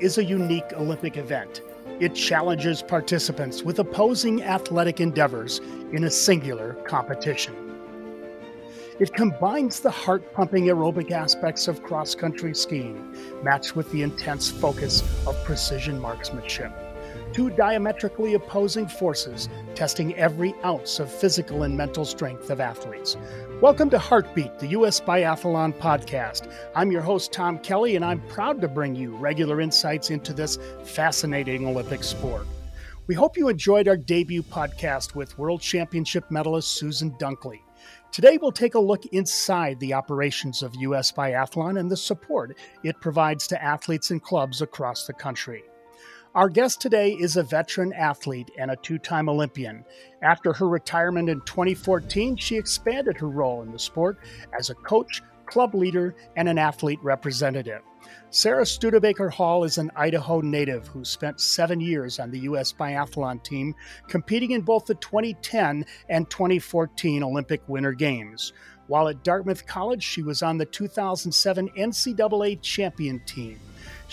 Is a unique Olympic event. It challenges participants with opposing athletic endeavors in a singular competition. It combines the heart pumping aerobic aspects of cross country skiing, matched with the intense focus of precision marksmanship. Two diametrically opposing forces testing every ounce of physical and mental strength of athletes. Welcome to Heartbeat, the U.S. Biathlon podcast. I'm your host, Tom Kelly, and I'm proud to bring you regular insights into this fascinating Olympic sport. We hope you enjoyed our debut podcast with World Championship medalist Susan Dunklee. Today, we'll take a look inside the operations of U.S. Biathlon and the support it provides to athletes and clubs across the country. Our guest today is a veteran athlete and a two time Olympian. After her retirement in 2014, she expanded her role in the sport as a coach, club leader, and an athlete representative. Sarah Studebaker Hall is an Idaho native who spent seven years on the U.S. biathlon team, competing in both the 2010 and 2014 Olympic Winter Games. While at Dartmouth College, she was on the 2007 NCAA champion team.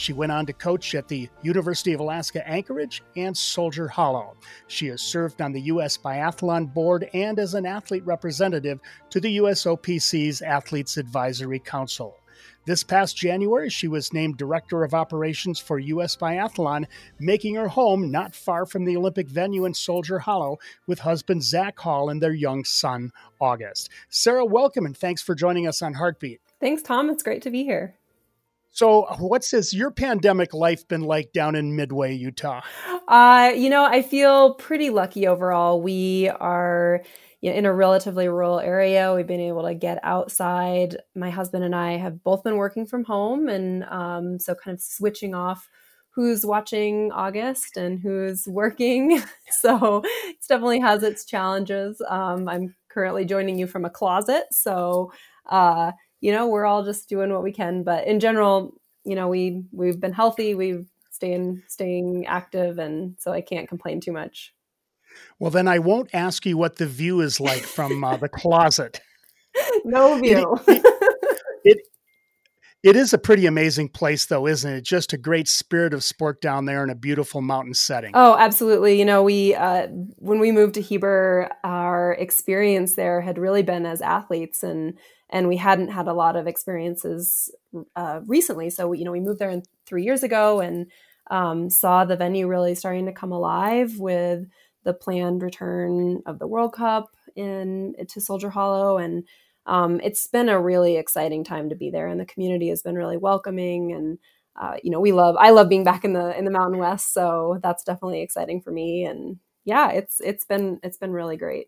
She went on to coach at the University of Alaska Anchorage and Soldier Hollow. She has served on the U.S. Biathlon Board and as an athlete representative to the USOPC's Athletes Advisory Council. This past January, she was named Director of Operations for U.S. Biathlon, making her home not far from the Olympic venue in Soldier Hollow with husband Zach Hall and their young son, August. Sarah, welcome and thanks for joining us on Heartbeat. Thanks, Tom. It's great to be here. So, what's this your pandemic life been like down in Midway, Utah? Uh, you know, I feel pretty lucky overall. We are you know, in a relatively rural area. We've been able to get outside. My husband and I have both been working from home, and um, so kind of switching off who's watching August and who's working. so it definitely has its challenges. Um, I'm currently joining you from a closet, so uh, you know we're all just doing what we can. But in general, you know we we've been healthy. We've staying staying active, and so I can't complain too much. Well, then I won't ask you what the view is like from uh, the closet. No view. It, it, it is a pretty amazing place, though, isn't it? Just a great spirit of sport down there in a beautiful mountain setting. Oh, absolutely. You know, we uh, when we moved to Heber, our experience there had really been as athletes, and and we hadn't had a lot of experiences uh, recently. So, you know, we moved there in, three years ago and um, saw the venue really starting to come alive with the planned return of the World Cup in to Soldier Hollow, and um, it's been a really exciting time to be there. And the community has been really welcoming, and uh, you know, we love I love being back in the in the Mountain West, so that's definitely exciting for me. And yeah, it's it's been it's been really great.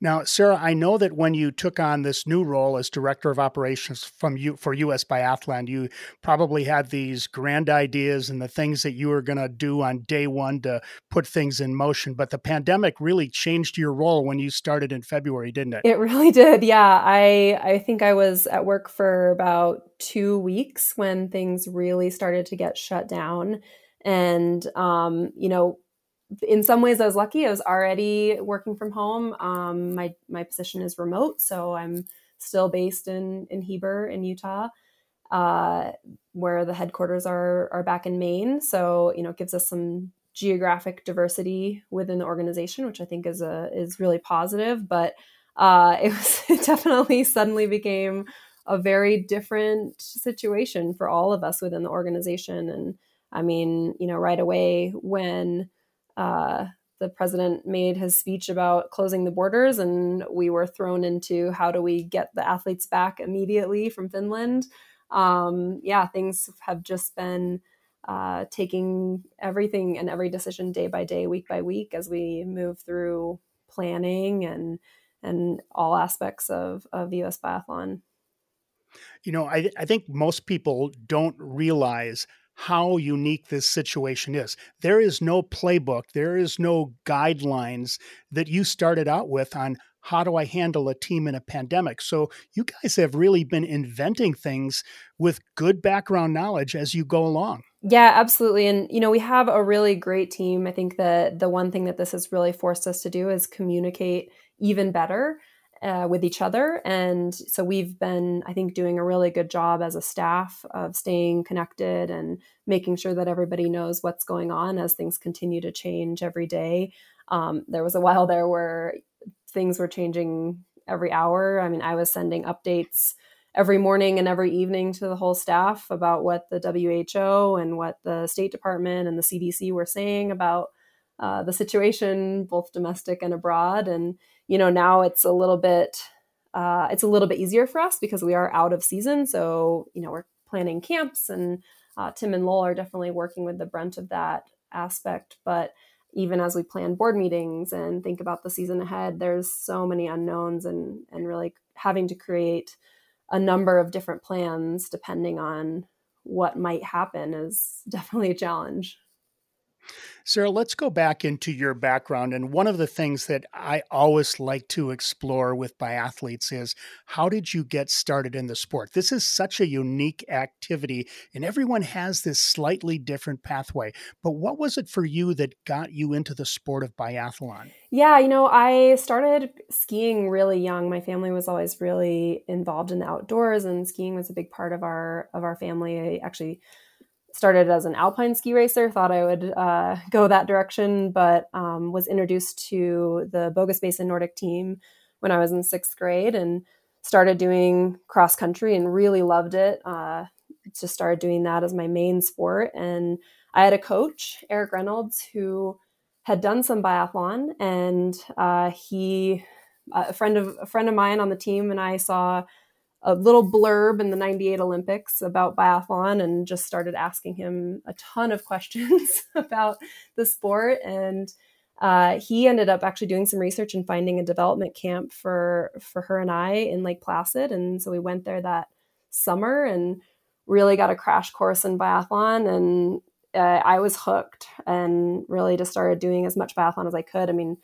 Now, Sarah, I know that when you took on this new role as director of operations from you for US Biathlon, you probably had these grand ideas and the things that you were going to do on day one to put things in motion. But the pandemic really changed your role when you started in February, didn't it? It really did. Yeah, I I think I was at work for about two weeks when things really started to get shut down, and um, you know in some ways, I was lucky. I was already working from home. Um, my my position is remote, so I'm still based in in Heber in Utah, uh, where the headquarters are are back in Maine. So you know, it gives us some geographic diversity within the organization, which I think is a is really positive. But uh, it was it definitely suddenly became a very different situation for all of us within the organization. And I mean, you know, right away when uh, the president made his speech about closing the borders, and we were thrown into how do we get the athletes back immediately from Finland. Um, yeah, things have just been uh, taking everything and every decision day by day, week by week, as we move through planning and and all aspects of of U.S. biathlon. You know, I, I think most people don't realize how unique this situation is. There is no playbook, there is no guidelines that you started out with on how do I handle a team in a pandemic. So you guys have really been inventing things with good background knowledge as you go along. Yeah, absolutely. And you know, we have a really great team. I think that the one thing that this has really forced us to do is communicate even better uh, with each other. And so we've been, I think, doing a really good job as a staff of staying connected and making sure that everybody knows what's going on as things continue to change every day. Um, there was a while there where things were changing every hour. I mean, I was sending updates every morning and every evening to the whole staff about what the WHO and what the State Department and the CDC were saying about uh, the situation, both domestic and abroad. And you know, now it's a little bit uh, it's a little bit easier for us because we are out of season. So you know, we're planning camps, and uh, Tim and Lowell are definitely working with the brunt of that aspect. But even as we plan board meetings and think about the season ahead, there's so many unknowns, and and really having to create a number of different plans depending on what might happen is definitely a challenge. Sarah, let's go back into your background. And one of the things that I always like to explore with biathletes is how did you get started in the sport? This is such a unique activity, and everyone has this slightly different pathway. But what was it for you that got you into the sport of biathlon? Yeah, you know, I started skiing really young. My family was always really involved in the outdoors, and skiing was a big part of our of our family. I actually started as an alpine ski racer, thought I would uh, go that direction, but um, was introduced to the Bogus Basin Nordic team when I was in sixth grade and started doing cross country and really loved it. Uh, just started doing that as my main sport. And I had a coach, Eric Reynolds, who had done some biathlon, and uh, he, a friend of a friend of mine on the team, and I saw a little blurb in the 98 Olympics about biathlon and just started asking him a ton of questions about the sport. And uh, he ended up actually doing some research and finding a development camp for for her and I in Lake Placid. And so we went there that summer and really got a crash course in biathlon. And uh, I was hooked and really just started doing as much biathlon as I could. I mean,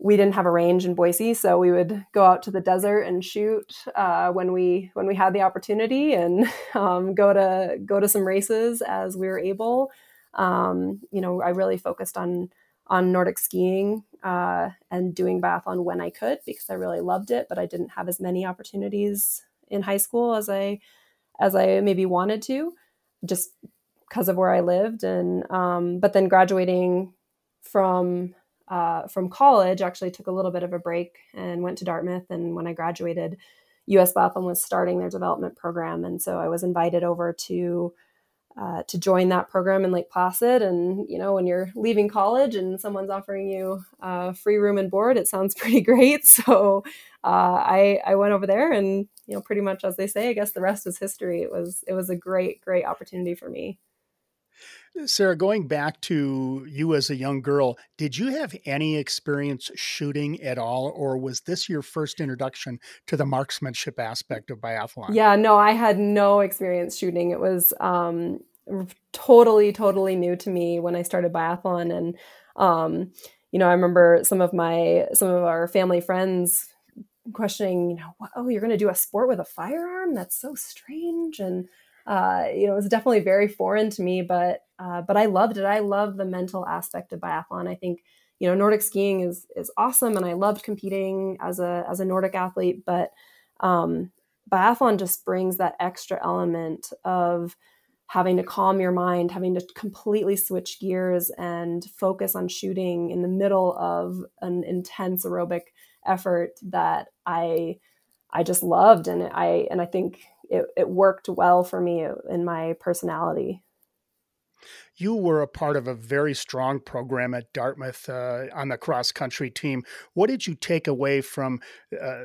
we didn't have a range in Boise, so we would go out to the desert and shoot uh, when we when we had the opportunity, and um, go to go to some races as we were able. Um, you know, I really focused on on Nordic skiing uh, and doing biathlon when I could because I really loved it, but I didn't have as many opportunities in high school as I as I maybe wanted to, just because of where I lived. And um, but then graduating from uh, from college, actually took a little bit of a break and went to Dartmouth. And when I graduated, US Biathlon was starting their development program, and so I was invited over to uh, to join that program in Lake Placid. And you know, when you're leaving college and someone's offering you uh, free room and board, it sounds pretty great. So uh, I I went over there, and you know, pretty much as they say, I guess the rest is history. It was it was a great great opportunity for me. Sarah, going back to you as a young girl, did you have any experience shooting at all, or was this your first introduction to the marksmanship aspect of biathlon? Yeah, no, I had no experience shooting. It was um, totally, totally new to me when I started biathlon, and um, you know, I remember some of my some of our family friends questioning, you know, oh, you're going to do a sport with a firearm? That's so strange, and uh, you know, it was definitely very foreign to me, but uh, but I loved it. I love the mental aspect of biathlon. I think you know Nordic skiing is is awesome, and I loved competing as a as a Nordic athlete. But um, biathlon just brings that extra element of having to calm your mind, having to completely switch gears and focus on shooting in the middle of an intense aerobic effort that I I just loved, and I and I think it, it worked well for me in my personality. You were a part of a very strong program at Dartmouth uh, on the cross country team. What did you take away from uh,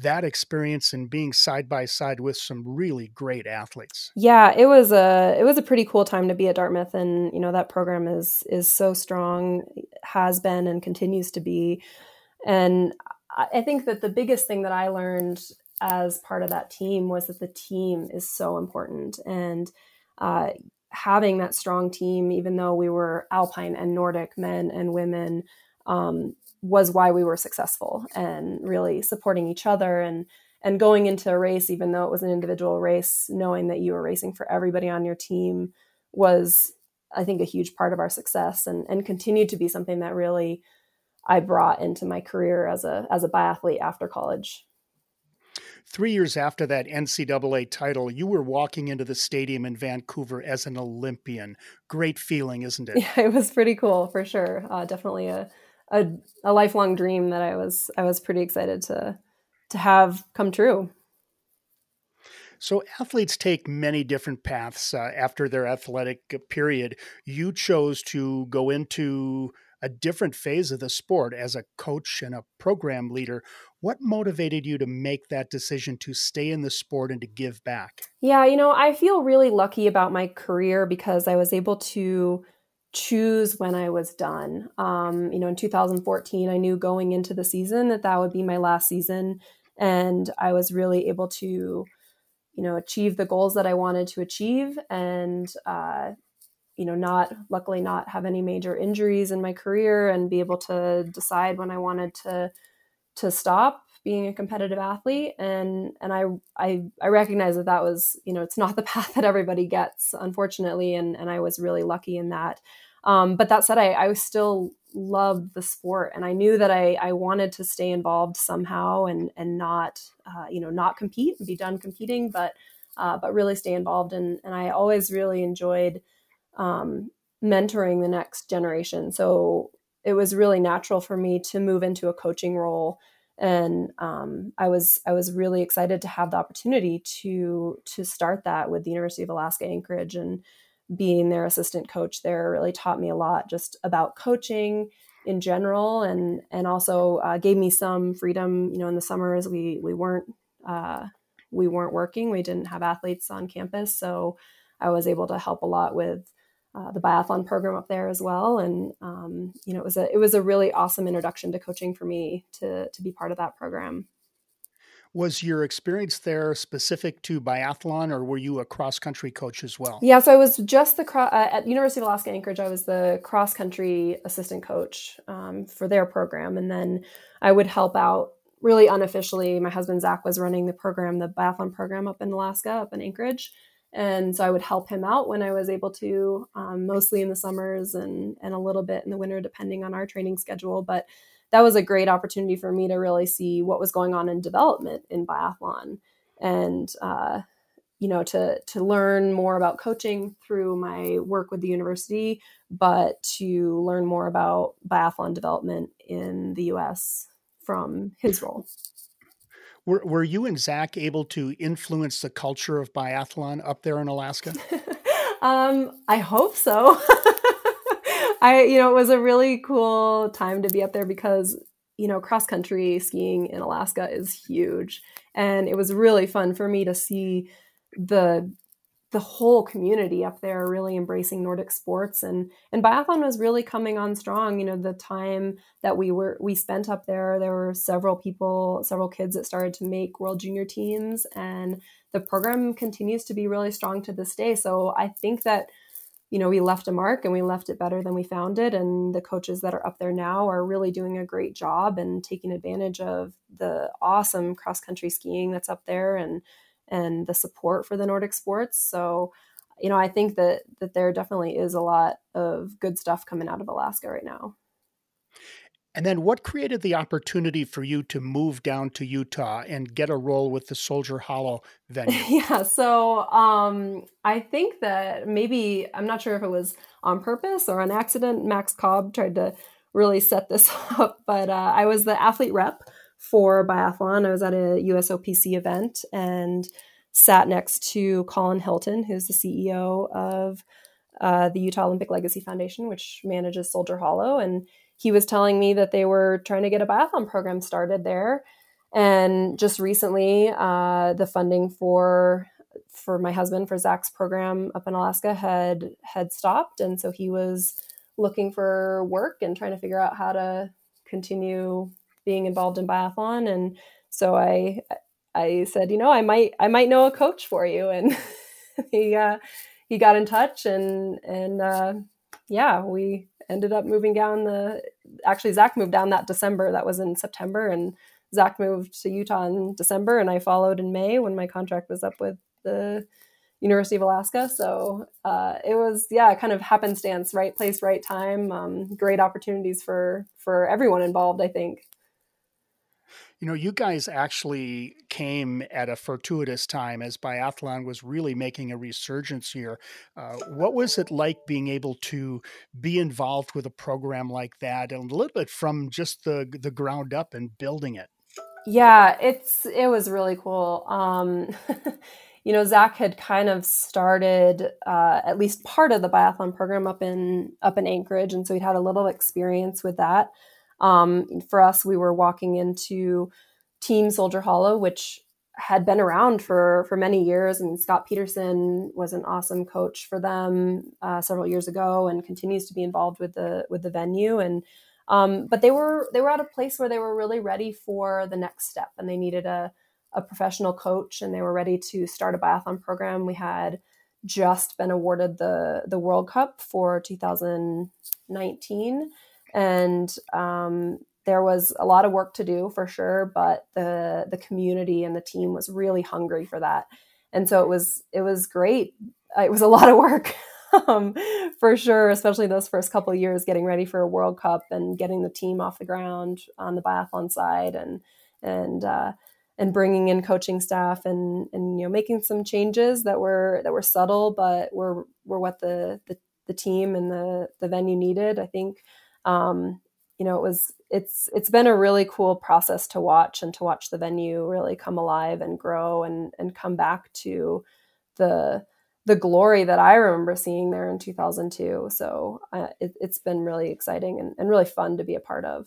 that experience and being side by side with some really great athletes? Yeah, it was a it was a pretty cool time to be at Dartmouth, and you know that program is is so strong, has been and continues to be, and I think that the biggest thing that I learned as part of that team was that the team is so important and uh, having that strong team even though we were alpine and nordic men and women um, was why we were successful and really supporting each other and and going into a race even though it was an individual race knowing that you were racing for everybody on your team was i think a huge part of our success and and continued to be something that really I brought into my career as a as a biathlete after college. Three years after that NCAA title, you were walking into the stadium in Vancouver as an Olympian. Great feeling, isn't it? Yeah, it was pretty cool for sure. Uh, definitely a, a a lifelong dream that I was I was pretty excited to to have come true. So, athletes take many different paths uh, after their athletic period. You chose to go into a different phase of the sport as a coach and a program leader. What motivated you to make that decision to stay in the sport and to give back? Yeah, you know, I feel really lucky about my career because I was able to choose when I was done. Um, you know, in 2014, I knew going into the season that that would be my last season. And I was really able to you know achieve the goals that i wanted to achieve and uh, you know not luckily not have any major injuries in my career and be able to decide when i wanted to to stop being a competitive athlete. And and I, I i recognize that that was you know it's not the path that everybody gets unfortunately and and i was really lucky in that. Um, but that said I, I still loved the sport and I knew that I, I wanted to stay involved somehow and and not uh, you know not compete and be done competing but uh, but really stay involved. And and I always really enjoyed um, mentoring the next generation. So it was really natural for me to move into a coaching role. And um, I was I was really excited to have the opportunity to to start that with the University of Alaska Anchorage and being their assistant coach there really taught me a lot just about coaching in general and and also uh, gave me some freedom you know in the summers. We we weren't uh, we weren't working. We didn't have athletes on campus. So i was able to help a lot with uh, the biathlon program up there as well and um, you know it was a it was a really awesome introduction to coaching for me to to be part of that program was your experience there specific to biathlon, or were you a cross country coach as well? Yeah, so I was just the cro- uh, at University of Alaska Anchorage. I was the cross country assistant coach um, for their program, and then I would help out really unofficially. My husband Zach was running the program, the biathlon program up in Alaska, up in Anchorage, and so I would help him out when I was able to, um, mostly in the summers and and a little bit in the winter, depending on our training schedule, but that was a great opportunity for me to really see what was going on in development in biathlon and uh, you know to to learn more about coaching through my work with the university but to learn more about biathlon development in the us from his role were, were you and zach able to influence the culture of biathlon up there in alaska um, i hope so I, you know, it was a really cool time to be up there because, you know, cross country skiing in Alaska is huge. And it was really fun for me to see the the whole community up there really embracing Nordic sports and and biathlon was really coming on strong. You know, the time that we were we spent up there, there were several people, several kids that started to make world junior teams and the program continues to be really strong to this day. So I think that you know, we left a mark and we left it better than we found it. And the coaches that are up there now are really doing a great job and taking advantage of the awesome cross country skiing that's up there and and the support for the Nordic sports. So, you know, I think that that there definitely is a lot of good stuff coming out of Alaska right now. And then what created the opportunity for you to move down to Utah and get a role with the Soldier Hollow venue? yeah, so um, I think that maybe, I'm not sure if it was on purpose or on accident, Max Cobb tried to really set this up, but uh, I was the athlete rep for biathlon. I was at a USOPC event and sat next to Colin Hilton, who's the CEO of uh, the Utah Olympic Legacy Foundation, which manages Soldier Hollow. And he was telling me that they were trying to get a biathlon program started there. And just recently, uh, the funding for for my husband for Zach's program up in Alaska had had stopped, and so he was looking for work and trying to figure out how to continue being involved in biathlon. And so I I said, you know, I might I might know a coach for you, and he uh, he got in touch, and and uh, yeah, we ended up moving down the actually Zach moved down that December. That was in September and Zach moved to Utah in December and I followed in May when my contract was up with the University of Alaska. So uh, it was, yeah, kind of happenstance, right place, right time. Um, great opportunities for for everyone involved, I think. You know, you guys actually came at a fortuitous time as biathlon was really making a resurgence here. Uh, what was it like being able to be involved with a program like that, and a little bit from just the the ground up and building it? Yeah, it's it was really cool. Um, you know, Zach had kind of started uh, at least part of the biathlon program up in up in Anchorage, and so he'd had a little experience with that. Um, for us, we were walking into Team Soldier Hollow, which had been around for for many years. And Scott Peterson was an awesome coach for them uh, several years ago, and continues to be involved with the with the venue. And um, but they were they were at a place where they were really ready for the next step, and they needed a a professional coach, and they were ready to start a biathlon program. We had just been awarded the the World Cup for 2019 and um, there was a lot of work to do for sure but the the community and the team was really hungry for that. And so it was it was great. It was a lot of work um, for sure especially those first couple years getting ready for a world cup and getting the team off the ground on the biathlon side and and uh, and bringing in coaching staff and and you know making some changes that were that were subtle but were were what the the, the team and the the venue needed i think um, you know, it was it's it's been a really cool process to watch and to watch the venue really come alive and grow and and come back to the the glory that I remember seeing there in 2002. So uh, it, has been really exciting and, and really fun to be a part of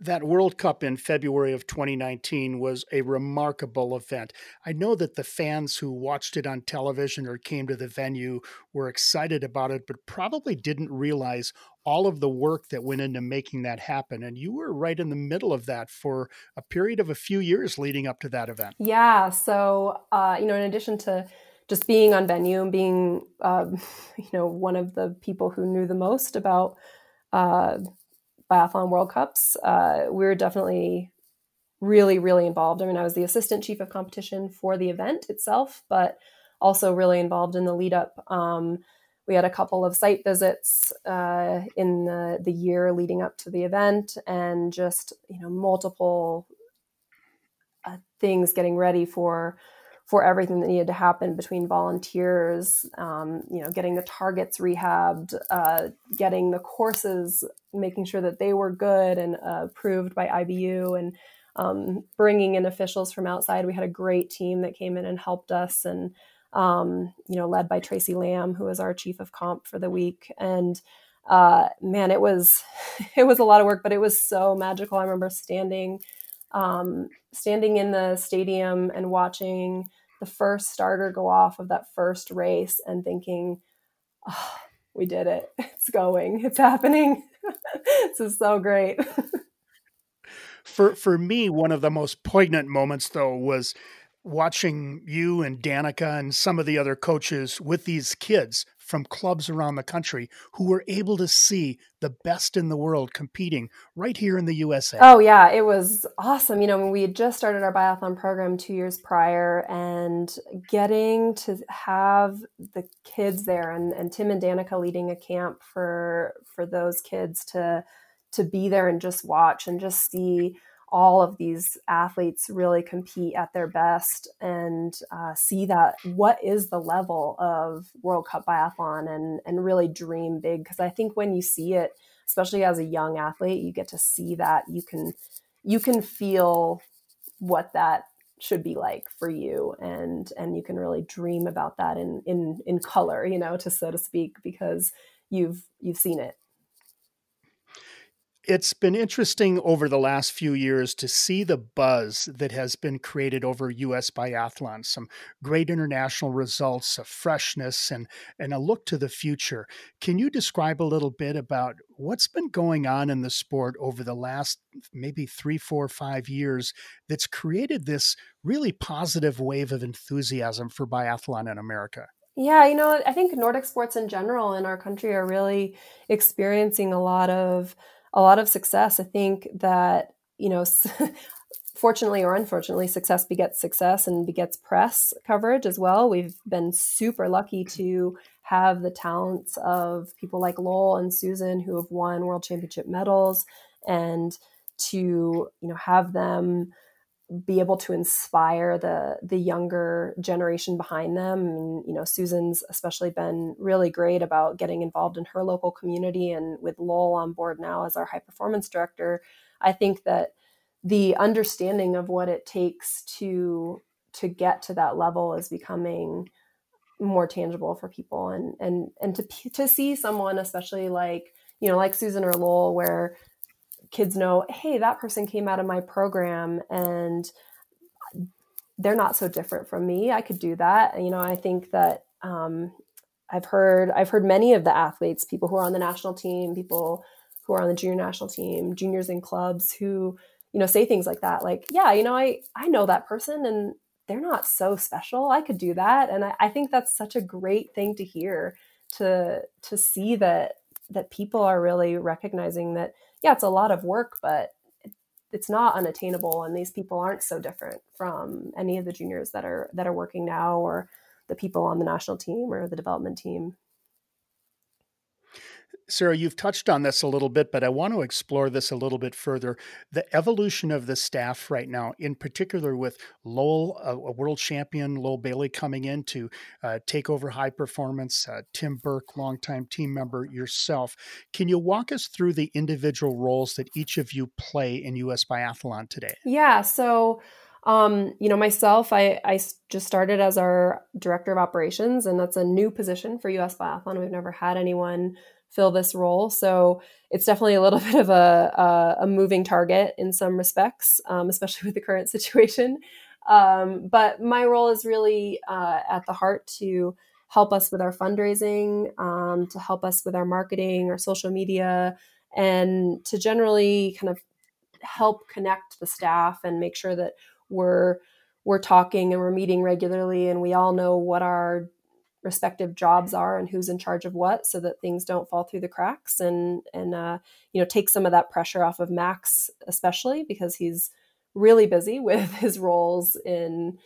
that World Cup in February of 2019 was a remarkable event. I know that the fans who watched it on television or came to the venue were excited about it, but probably didn't realize all of the work that went into making that happen. And you were right in the middle of that for a period of a few years leading up to that event. Yeah. So, uh, you know, in addition to just being on venue and being, uh, you know, one of the people who knew the most about uh, biathlon World Cups, uh, we were definitely really, really involved. I mean, I was the assistant chief of competition for the event itself, but also really involved in the lead up. Um, we had a couple of site visits uh, in the, the year leading up to the event and just, you know, multiple uh, things getting ready for for everything that needed to happen between volunteers, um, you know, getting the targets rehabbed, uh, getting the courses, making sure that they were good and uh, approved by IBU, and um, bringing in officials from outside. We had a great team that came in and helped us, and um, you know, led by Tracy Lamb, who was our chief of comp for the week, and uh, man, it was it was a lot of work, but it was so magical. I remember standing um, standing in the stadium and watching the first starter go off of that first race and thinking, oh, we did it. It's going. It's happening. this is so great. for for me, one of the most poignant moments though was watching you and Danica and some of the other coaches with these kids from clubs around the country who were able to see the best in the world competing right here in the USA. Oh yeah, it was awesome. You know, we had just started our biathlon program 2 years prior and getting to have the kids there and, and Tim and Danica leading a camp for for those kids to to be there and just watch and just see all of these athletes really compete at their best and uh, see that what is the level of World Cup biathlon and and really dream big. Because I think when you see it, especially as a young athlete, you get to see that you can you can feel what that should be like for you and and you can really dream about that in in in color you know to so to speak because you've you've seen it it's been interesting over the last few years to see the buzz that has been created over U.S. biathlon. Some great international results, a freshness, and and a look to the future. Can you describe a little bit about what's been going on in the sport over the last maybe three, four, five years that's created this really positive wave of enthusiasm for biathlon in America? Yeah, you know, I think Nordic sports in general in our country are really experiencing a lot of a lot of success. I think that, you know, fortunately or unfortunately, success begets success and begets press coverage as well. We've been super lucky to have the talents of people like Lowell and Susan who have won world championship medals and to you know have them be able to inspire the the younger generation behind them. You know Susan's especially been really great about getting involved in her local community and with Lowell on board now as our high performance director. I think that the understanding of what it takes to to get to that level is becoming more tangible for people and and and to to see someone especially like you know like Susan or Lowell where kids know hey that person came out of my program and they're not so different from me. I could do that. You know i think that um, i've heard i've heard many of the athletes people who are on the national team people who are on the junior national team juniors in clubs who you know say things like that like yeah you know i i know that person and they're not so special. I could do that. And I, I think that's such a great thing to hear to to see that that people are really recognizing that yeah, it's a lot of work, but it's not unattainable. And these people aren't so different from any of the juniors that are that are working now or the people on the national team or the development team. Sarah, you've touched on this a little bit, but I want to explore this a little bit further. The evolution of the staff right now, in particular with Lowell, a, a world champion, Lowell Bailey coming in to uh, take over high performance, uh, Tim Burke, longtime team member, yourself. Can you walk us through the individual roles that each of you play in U.S. Biathlon today? Yeah. So, um, you know, myself, I, I just started as our director of operations, and that's a new position for US Biathlon. We've never had anyone fill this role. So it's definitely a little bit of a, a, a moving target in some respects, um, especially with the current situation. Um, but my role is really uh, at the heart to help us with our fundraising, um, to help us with our marketing, our social media, and to generally kind of help connect the staff and make sure that we're we're talking and we're meeting regularly and we all know what our respective jobs are and who's in charge of what so that things don't fall through the cracks and and uh, you know take some of that pressure off of max especially because he's really busy with his roles in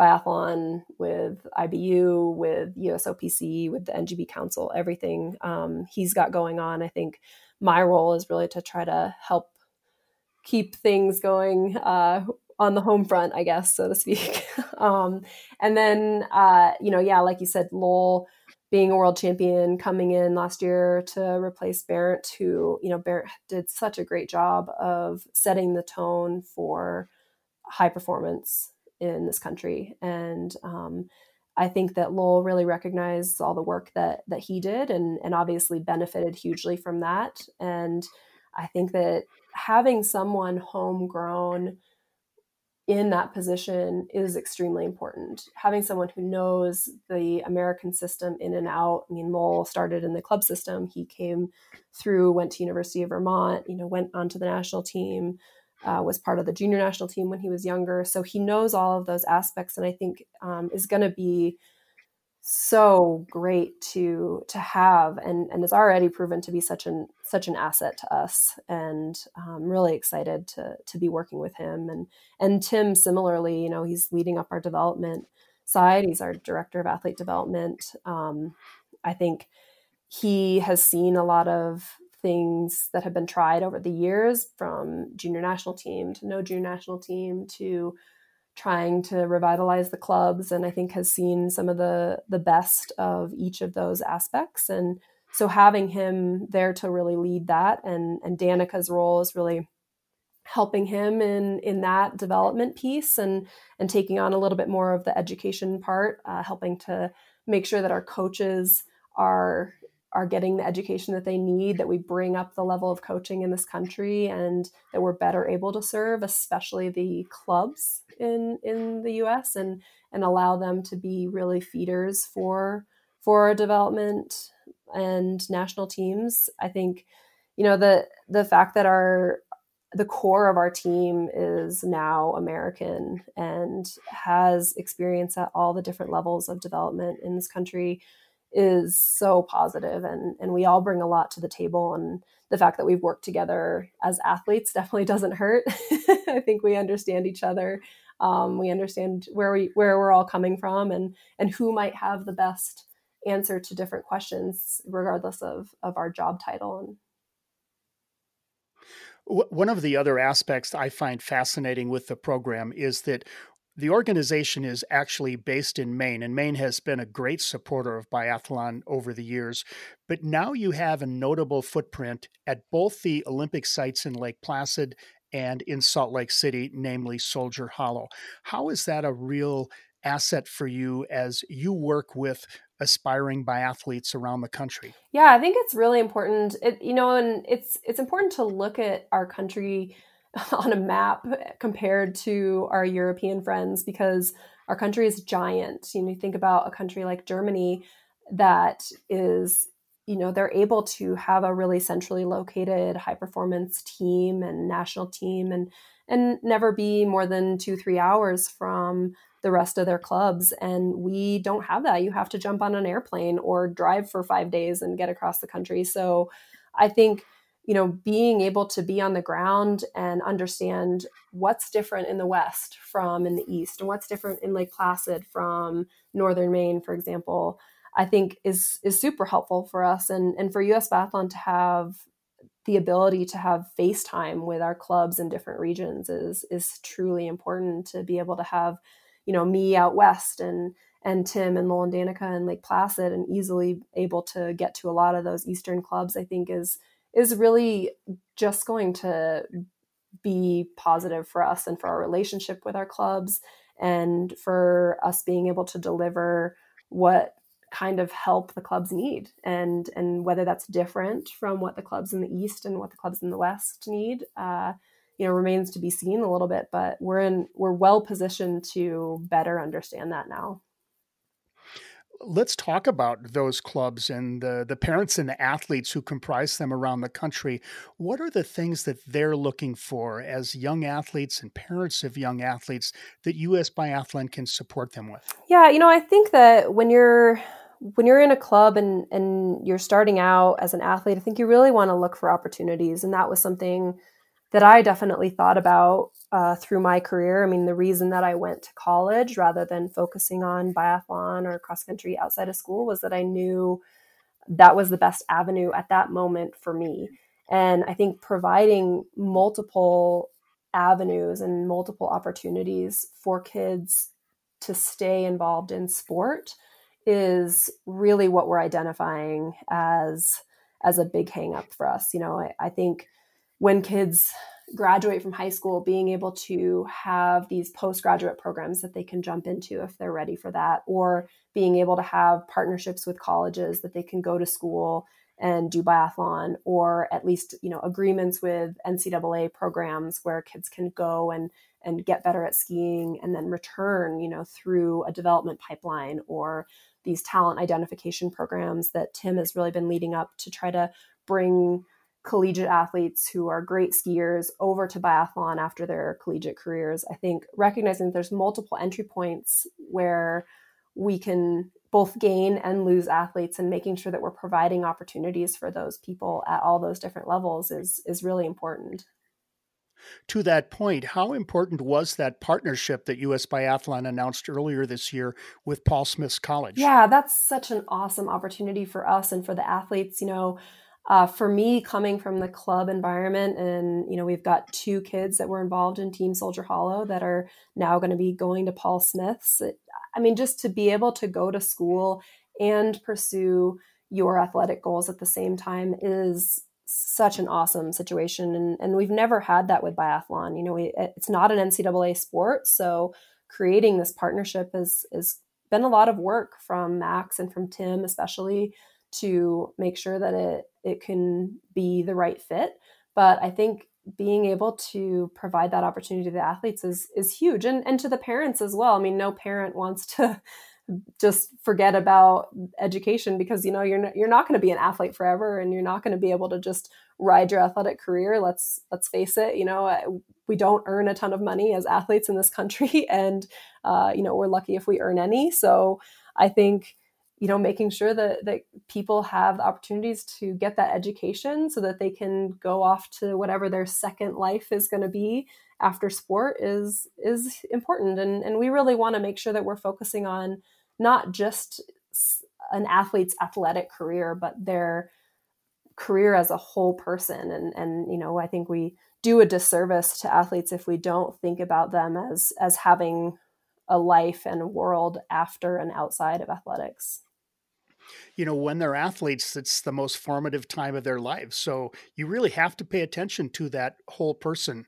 biathlon with ibu with usopc with the ngb council everything um, he's got going on. I think my role is really to try to help keep things going uh, on the home front, I guess, so to speak. um, and then, uh, you know, yeah, like you said, Lowell being a world champion coming in last year to replace Barrett, who, you know, Barrett did such a great job of setting the tone for high performance in this country. And um, I think that Lowell really recognized all the work that that he did and, and obviously benefited hugely from that. And I think that having someone homegrown in that position is extremely important. Having someone who knows the American system in and out. I mean, Lowell started in the club system. He came through, went to University of Vermont, you know, went onto the national team, uh, was part of the junior national team when he was younger. So he knows all of those aspects, and I think um, is going to be so great to to have and and has already proven to be such an such an asset to us. And I'm really excited to to be working with him and and Tim similarly you know he's leading up our development side. He's our director of athlete development. Um, I think he has seen a lot of things that have been tried over the years from junior national team to no junior national team to trying to revitalize the clubs and I think has seen some of the the best of each of those aspects. And so having him there to really lead that and and Danica's role is really helping him in in that development piece and and taking on a little bit more of the education part uh, helping to make sure that our coaches are are getting the education that they need, that we bring up the level of coaching in this country, and that we're better able to serve, especially the clubs in in the U.S. and and allow them to be really feeders for for our development and national teams. I think, you know, the the fact that our the core of our team is now American and has experience at all the different levels of development in this country is so positive and and we all bring a lot to the table and the fact that we've worked together as athletes definitely doesn't hurt. I think we understand each other. Um, we understand where we where we're all coming from and and who might have the best answer to different questions regardless of of our job title. And one of the other aspects I find fascinating with the program is that the organization is actually based in Maine, and Maine has been a great supporter of biathlon over the years. But now you have a notable footprint at both the Olympic sites in Lake Placid and in Salt Lake City, namely Soldier Hollow. How is that a real asset for you as you work with aspiring biathletes around the country? Yeah, I think it's really important. It, you know, and it's it's important to look at our country on a map compared to our European friends because our country is giant. You know, think about a country like Germany that is, you know, they're able to have a really centrally located high performance team and national team and and never be more than two, three hours from the rest of their clubs. And we don't have that. You have to jump on an airplane or drive for five days and get across the country. So I think you know, being able to be on the ground and understand what's different in the West from in the East and what's different in Lake Placid from Northern Maine, for example, I think is is super helpful for us and and for US Biathlon to have the ability to have FaceTime with our clubs in different regions is is truly important to be able to have, you know, me out west and and Tim and Lowell and Danica and Lake Placid and easily able to get to a lot of those eastern clubs, I think is is really just going to be positive for us and for our relationship with our clubs and for us being able to deliver what kind of help the clubs need and and whether that's different from what the clubs in the east and what the clubs in the west need uh, you know remains to be seen a little bit but we're in we're well positioned to better understand that now let's talk about those clubs and the, the parents and the athletes who comprise them around the country. What are the things that they're looking for as young athletes and parents of young athletes that US Biathlon can support them with? Yeah, you know, I think that when you're when you're in a club and and you're starting out as an athlete, I think you really want to look for opportunities, and that was something that I definitely thought about uh, through my career. I mean, the reason that I went to college rather than focusing on biathlon or cross country outside of school was that I knew that was the best avenue at that moment for me. And I think providing multiple avenues and multiple opportunities for kids to stay involved in sport is really what we're identifying as as a big hang up for us. You know, I, I think when kids graduate from high school, being able to have these postgraduate programs that they can jump into if they're ready for that, or being able to have partnerships with colleges that they can go to school and do biathlon, or at least you know agreements with NCAA programs where kids can go and and get better at skiing and then return, you know, through a development pipeline or these talent identification programs that Tim has really been leading up to try to bring collegiate athletes who are great skiers over to biathlon after their collegiate careers. I think recognizing that there's multiple entry points where we can both gain and lose athletes and making sure that we're providing opportunities for those people at all those different levels is is really important. To that point, how important was that partnership that US Biathlon announced earlier this year with Paul Smith's College? Yeah, that's such an awesome opportunity for us and for the athletes. You know, uh, for me, coming from the club environment, and you know, we've got two kids that were involved in Team Soldier Hollow that are now going to be going to Paul Smith's. It, I mean, just to be able to go to school and pursue your athletic goals at the same time is such an awesome situation, and and we've never had that with biathlon. You know, we, it's not an NCAA sport, so creating this partnership has is been a lot of work from Max and from Tim, especially to make sure that it it can be the right fit. But I think being able to provide that opportunity to the athletes is is huge and and to the parents as well. I mean, no parent wants to just forget about education because you know you're not, you're not going to be an athlete forever and you're not going to be able to just ride your athletic career let's let's face it you know we don't earn a ton of money as athletes in this country and uh, you know we're lucky if we earn any so i think you know making sure that that people have opportunities to get that education so that they can go off to whatever their second life is going to be after sport is is important. And and we really want to make sure that we're focusing on not just an athlete's athletic career but their career as a whole person. And and you know I think we do a disservice to athletes if we don't think about them as as having a life and a world after and outside of athletics you know, when they're athletes, it's the most formative time of their lives. So you really have to pay attention to that whole person,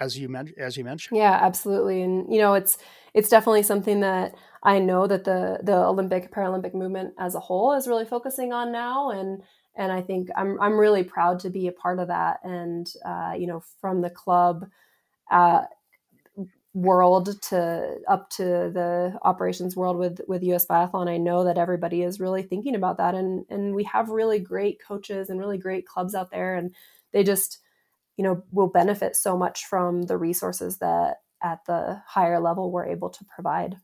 as you men- as you mentioned. Yeah, absolutely, and you know, it's it's definitely something that I know that the the Olympic Paralympic movement as a whole is really focusing on now, and and I think I'm I'm really proud to be a part of that, and uh, you know, from the club. Uh, world to up to the operations world with with US Biathlon. I know that everybody is really thinking about that and and we have really great coaches and really great clubs out there and they just you know will benefit so much from the resources that at the higher level we're able to provide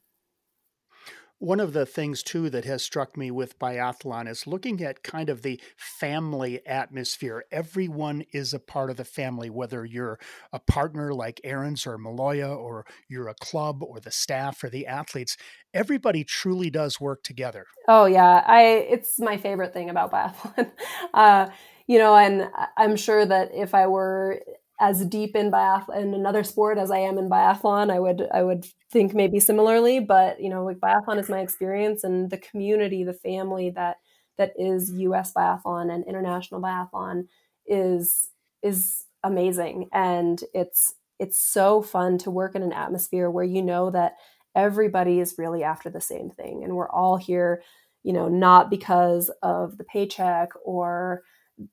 one of the things, too, that has struck me with biathlon is looking at kind of the family atmosphere. Everyone is a part of the family, whether you're a partner like Ariens or Maloja, or you're a club or the staff or the athletes. Everybody truly does work together. Oh, yeah. I It's my favorite thing about biathlon. uh, you know, and I'm sure that if I were as deep in biathlon in another sport as I am in biathlon, I would I would think maybe similarly. But you know, like biathlon is my experience, and the community, the family that that is U.S. biathlon and international biathlon is is amazing, and it's it's so fun to work in an atmosphere where you know that everybody is really after the same thing, and we're all here, you know, not because of the paycheck or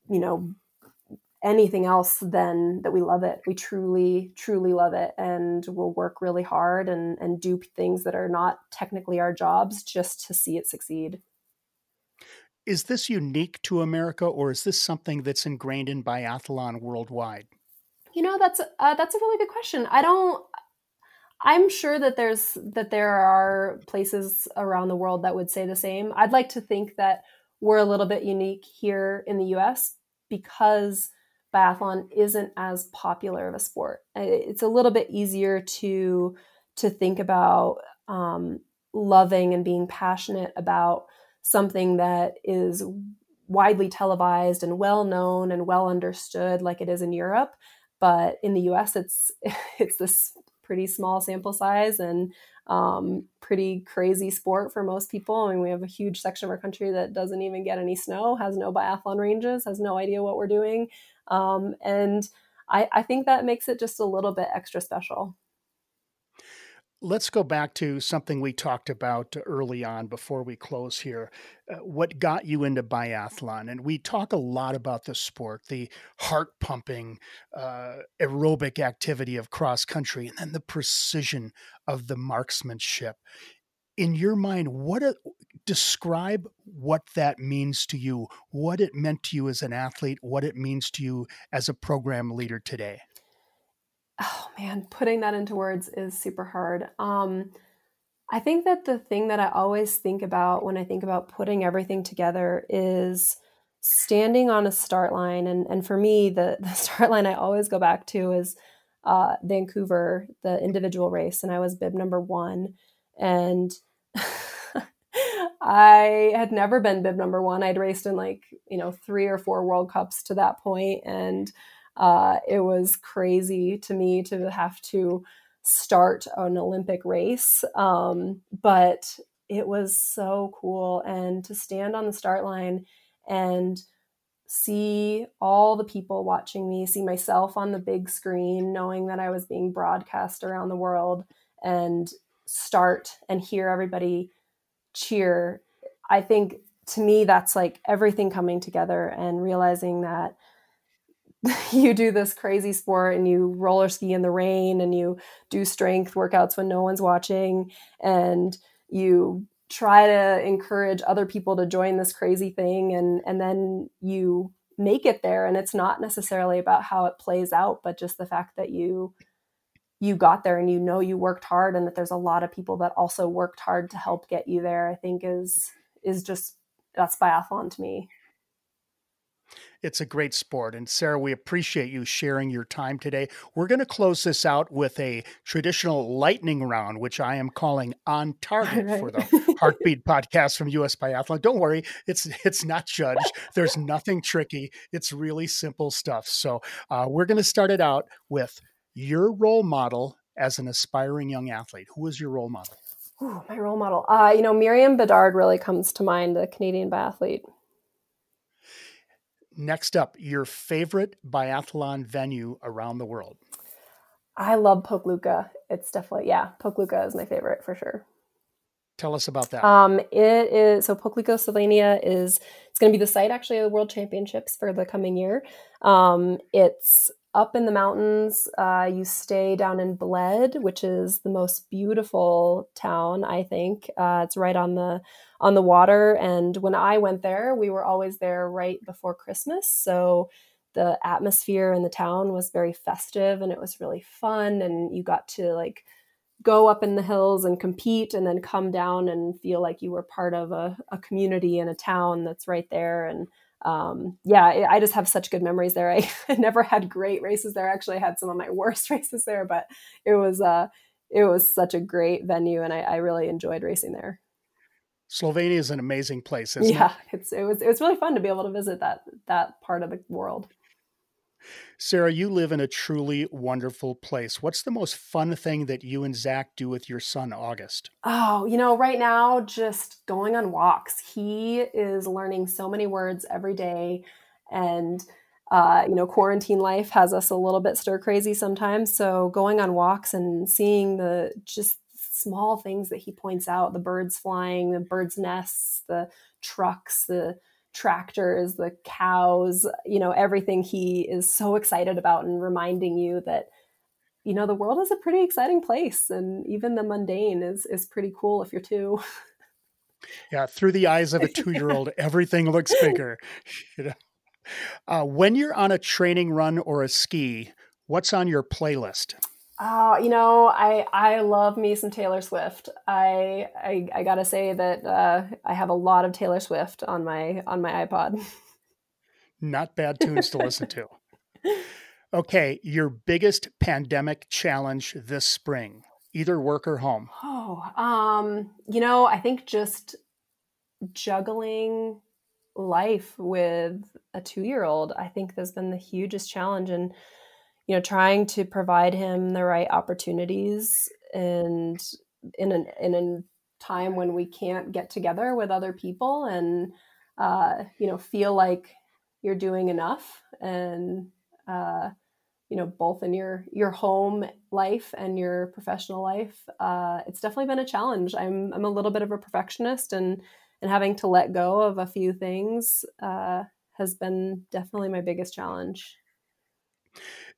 you know anything else than that we love it. We truly, truly love it and we'll work really hard and, and do things that are not technically our jobs just to see it succeed. Is this unique to America or is this something that's ingrained in biathlon worldwide? You know, that's uh, that's a really good question. I don't I'm sure that there's that there are places around the world that would say the same. I'd like to think that we're a little bit unique here in the US because biathlon isn't as popular of a sport. It's a little bit easier to to think about um, loving and being passionate about something that is widely televised and well known and well understood, like it is in Europe. But in the U.S., it's it's this pretty small sample size and um, pretty crazy sport for most people. I mean, we have a huge section of our country that doesn't even get any snow, has no biathlon ranges, has no idea what we're doing. Um, and I, I think that makes it just a little bit extra special. Let's go back to something we talked about early on before we close here. Uh, what got you into biathlon? And we talk a lot about the sport, the heart pumping, uh, aerobic activity of cross country, and then the precision of the marksmanship in your mind, what a, describe what that means to you, what it meant to you as an athlete, what it means to you as a program leader today. Oh man, putting that into words is super hard. Um, I think that the thing that I always think about when I think about putting everything together is standing on a start line. And, and for me, the, the start line I always go back to is uh, Vancouver, the individual race. And I was bib number one. And I had never been bib number one. I'd raced in like, you know, three or four World Cups to that point, And uh, it was crazy to me to have to start an Olympic race. Um, but it was so cool. And to stand on the start line and see all the people watching me, see myself on the big screen, knowing that I was being broadcast around the world, and start and hear everybody cheer. I think to me that's like everything coming together and realizing that you do this crazy sport and you roller ski in the rain and you do strength workouts when no one's watching and you try to encourage other people to join this crazy thing and and then you make it there. And it's not necessarily about how it plays out but just the fact that you you got there and you know you worked hard and that there's a lot of people that also worked hard to help get you there i think is is just that's biathlon to me it's a great sport. And Sarah, we appreciate you sharing your time today. We're going to close this out with a traditional lightning round, which I am calling on target right. for the Heartbeat podcast from US Biathlon. Don't worry, it's it's not judged. There's nothing tricky. It's really simple stuff. So uh, we're going to start it out with your role model as an aspiring young athlete. Who is your role model? Ooh, my role model. Uh, you know, Myriam Bedard really comes to mind, the Canadian biathlete. Next up, your favorite biathlon venue around the world. I love Pokljuka. It's definitely yeah, Pokljuka is my favorite for sure. Tell us about that. Um, it is so Pokljuka, Slovenia is it's going to be the site actually of the World Championships for the coming year. Um, it's up in the mountains. Uh, you stay down in Bled, which is the most beautiful town. I think uh, it's right on the on the water. And when I went there, we were always there right before Christmas. So the atmosphere in the town was very festive and it was really fun. And you got to like go up in the hills and compete and then come down and feel like you were part of a, a community in a town that's right there. And um, yeah, I just have such good memories there. I never had great races there. Actually, I had some of my worst races there, but it was, uh, it was such a great venue and I, I really enjoyed racing there. Slovenia is an amazing place, isn't yeah, it? it's it was it was really fun to be able to visit that that part of the world. Sarah, you live in a truly wonderful place. What's the most fun thing that you and Zach do with your son, August? Oh, you know, right now, just going on walks. He is learning so many words every day. And, uh, you know, quarantine life has us a little bit stir crazy sometimes. So going on walks and seeing the just small things that he points out the birds flying, the birds' nests, the trucks, the tractors, the cows, you know, everything he is so excited about and reminding you that you know the world is a pretty exciting place and even the mundane is is pretty cool if you're two. Yeah, through the eyes of a 2-year-old everything looks bigger, you know. Uh, when you're on a training run or a ski, what's on your playlist? Oh, you know, I I love me some Taylor Swift. I I, I gotta say that uh, I have a lot of Taylor Swift on my on my iPod. Not bad tunes to listen to. Okay, your biggest pandemic challenge this spring, either work or home. Oh, um, you know, I think just juggling life with a two year old. I think has been the hugest challenge and you know trying to provide him the right opportunities and in an in a time when we can't get together with other people and uh, you know feel like you're doing enough and uh, you know both in your your home life and your professional life uh, it's definitely been a challenge. I'm i'm a little bit of a perfectionist and and having to let go of a few things uh, has been definitely my biggest challenge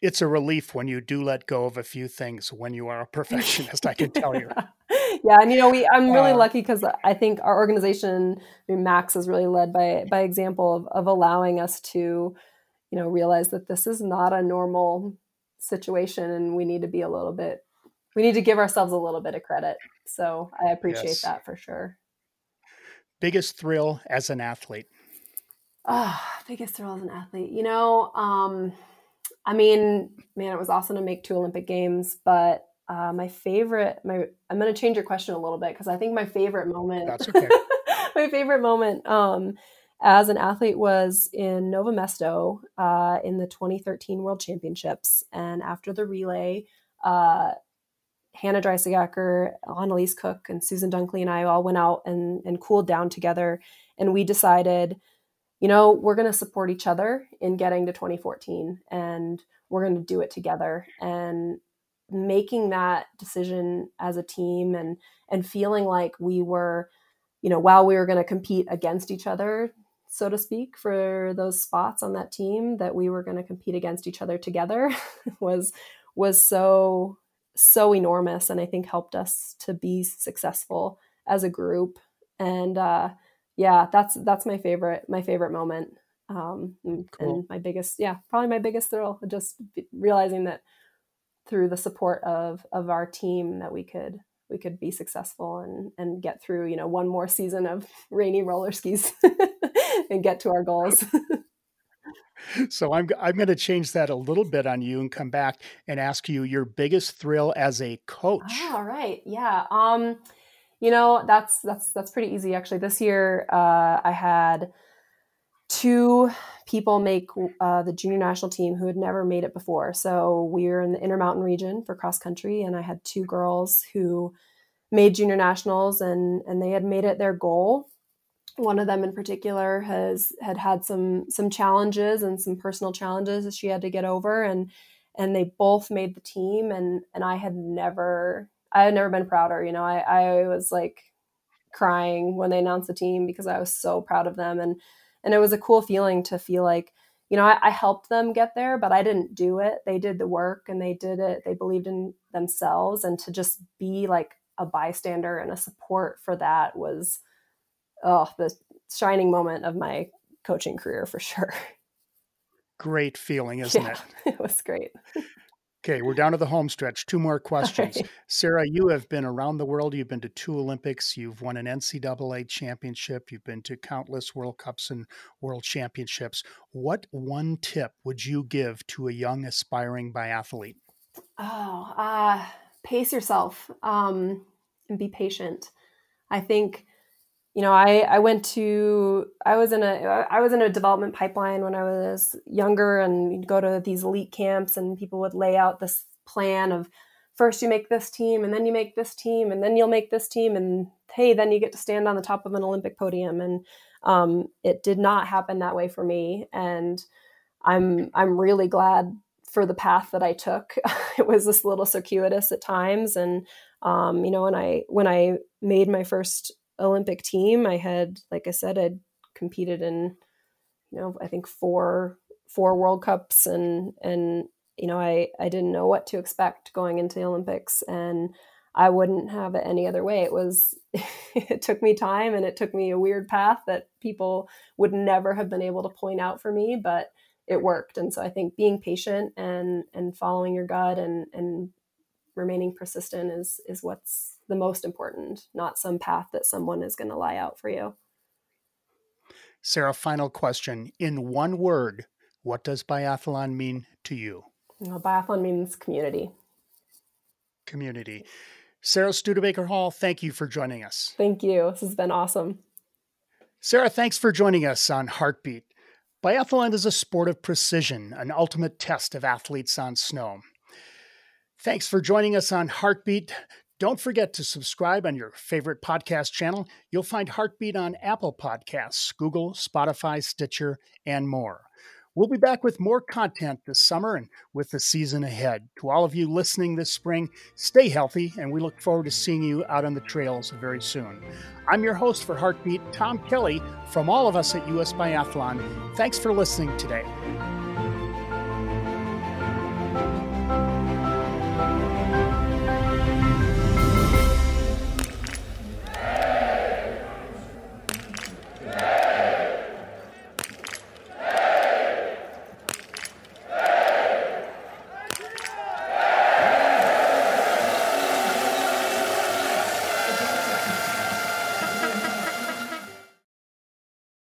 it's a relief when you do let go of a few things when you are a perfectionist i can tell you. Yeah and you know we i'm really uh, lucky because i think our organization I mean, Max is really led by by example of, of allowing us to you know realize that this is not a normal situation and we need to be a little bit we need to give ourselves a little bit of credit. So i appreciate yes. that for sure. Biggest thrill as an athlete? Oh biggest thrill as an athlete. You know um I mean, man, it was awesome to make two Olympic games, but uh, my favorite, my I'm going to change your question a little bit because I think my favorite moment. That's okay. my favorite moment um, as an athlete was in Nove Mesto uh, in the 2013 World Championships, and after the relay. Uh, Hannah Dreissigacker, Annelies Cook, and Susan Dunklee and I all went out and, and cooled down together. And we decided you know, we're going to support each other in getting to 2014 and we're going to do it together. And making that decision as a team and and feeling like we were you know while we were going to compete against each other so to speak for those spots on that team that we were going to compete against each other together was was so so enormous and i think helped us to be successful as a group and uh yeah, that's that's my favorite my favorite moment. Um, and, cool. and my biggest, yeah, probably my biggest thrill, just realizing that through the support of of our team that we could we could be successful and and get through you know one more season of rainy roller skis and get to our goals. so I'm I'm going to change that a little bit on you and come back and ask you your biggest thrill as a coach. All right, yeah. Um, you know that's that's that's pretty easy actually. This year, uh, I had two people make uh, the junior national team who had never made it before. So we were in the Intermountain region for cross country, and I had two girls who made junior nationals, and and they had made it their goal. One of them in particular has had had some some challenges and some personal challenges that she had to get over, and and they both made the team, and and I had never I had never been prouder. You know, I I was like crying when they announced the team because I was so proud of them. And and it was a cool feeling to feel like you know I, I, helped them get there but i didn't do it. They did the work and they did it. They believed in themselves. And to just be like a bystander and a support for that was oh the shining moment of my coaching career for sure. Great feeling isn't yeah, it it was great Okay, we're down to the home stretch. Two more questions. Right. Sarah, you have been around the world. You've been to two Olympics. You've won an NCAA championship. You've been to countless World Cups and World Championships. What one tip would you give to a young aspiring biathlete? Oh, uh, pace yourself um, and be patient. I think you know i i went to i was in a i was in a development pipeline when i was younger and you'd go to these elite camps and people would lay out this plan of first you make this team and then you make this team and then you'll make this team and hey then you get to stand on the top of an olympic podium. And um, it did not happen that way for me. And i'm i'm really glad for the path that i took. It was this little circuitous at times. And um, you know when i when i made my first Olympic team. I had, like I said, I'd competed in, you know, I think four four World Cups, and and you know, I I didn't know what to expect going into the Olympics, and I wouldn't have it any other way. It was, it took me time, and it took me a weird path that people would never have been able to point out for me, but it worked. And so I think being patient and and following your gut and and remaining persistent is is what's the most important, not some path that someone is going to lie out for you. Sarah, final question. In one word, what does biathlon mean to you? Well, biathlon means community. Community. Sarah Studebaker Hall, thank you for joining us. Thank you. This has been awesome. Sarah, thanks for joining us on Heartbeat. Biathlon is a sport of precision, an ultimate test of athletes on snow. Thanks for joining us on Heartbeat. Don't forget to subscribe on your favorite podcast channel. You'll find Heartbeat on Apple Podcasts, Google, Spotify, Stitcher, and more. We'll be back with more content this summer and with the season ahead. To all of you listening this spring, stay healthy, and we look forward to seeing you out on the trails very soon. I'm your host for Heartbeat, Tom Kelly, from all of us at US Biathlon. Thanks for listening today.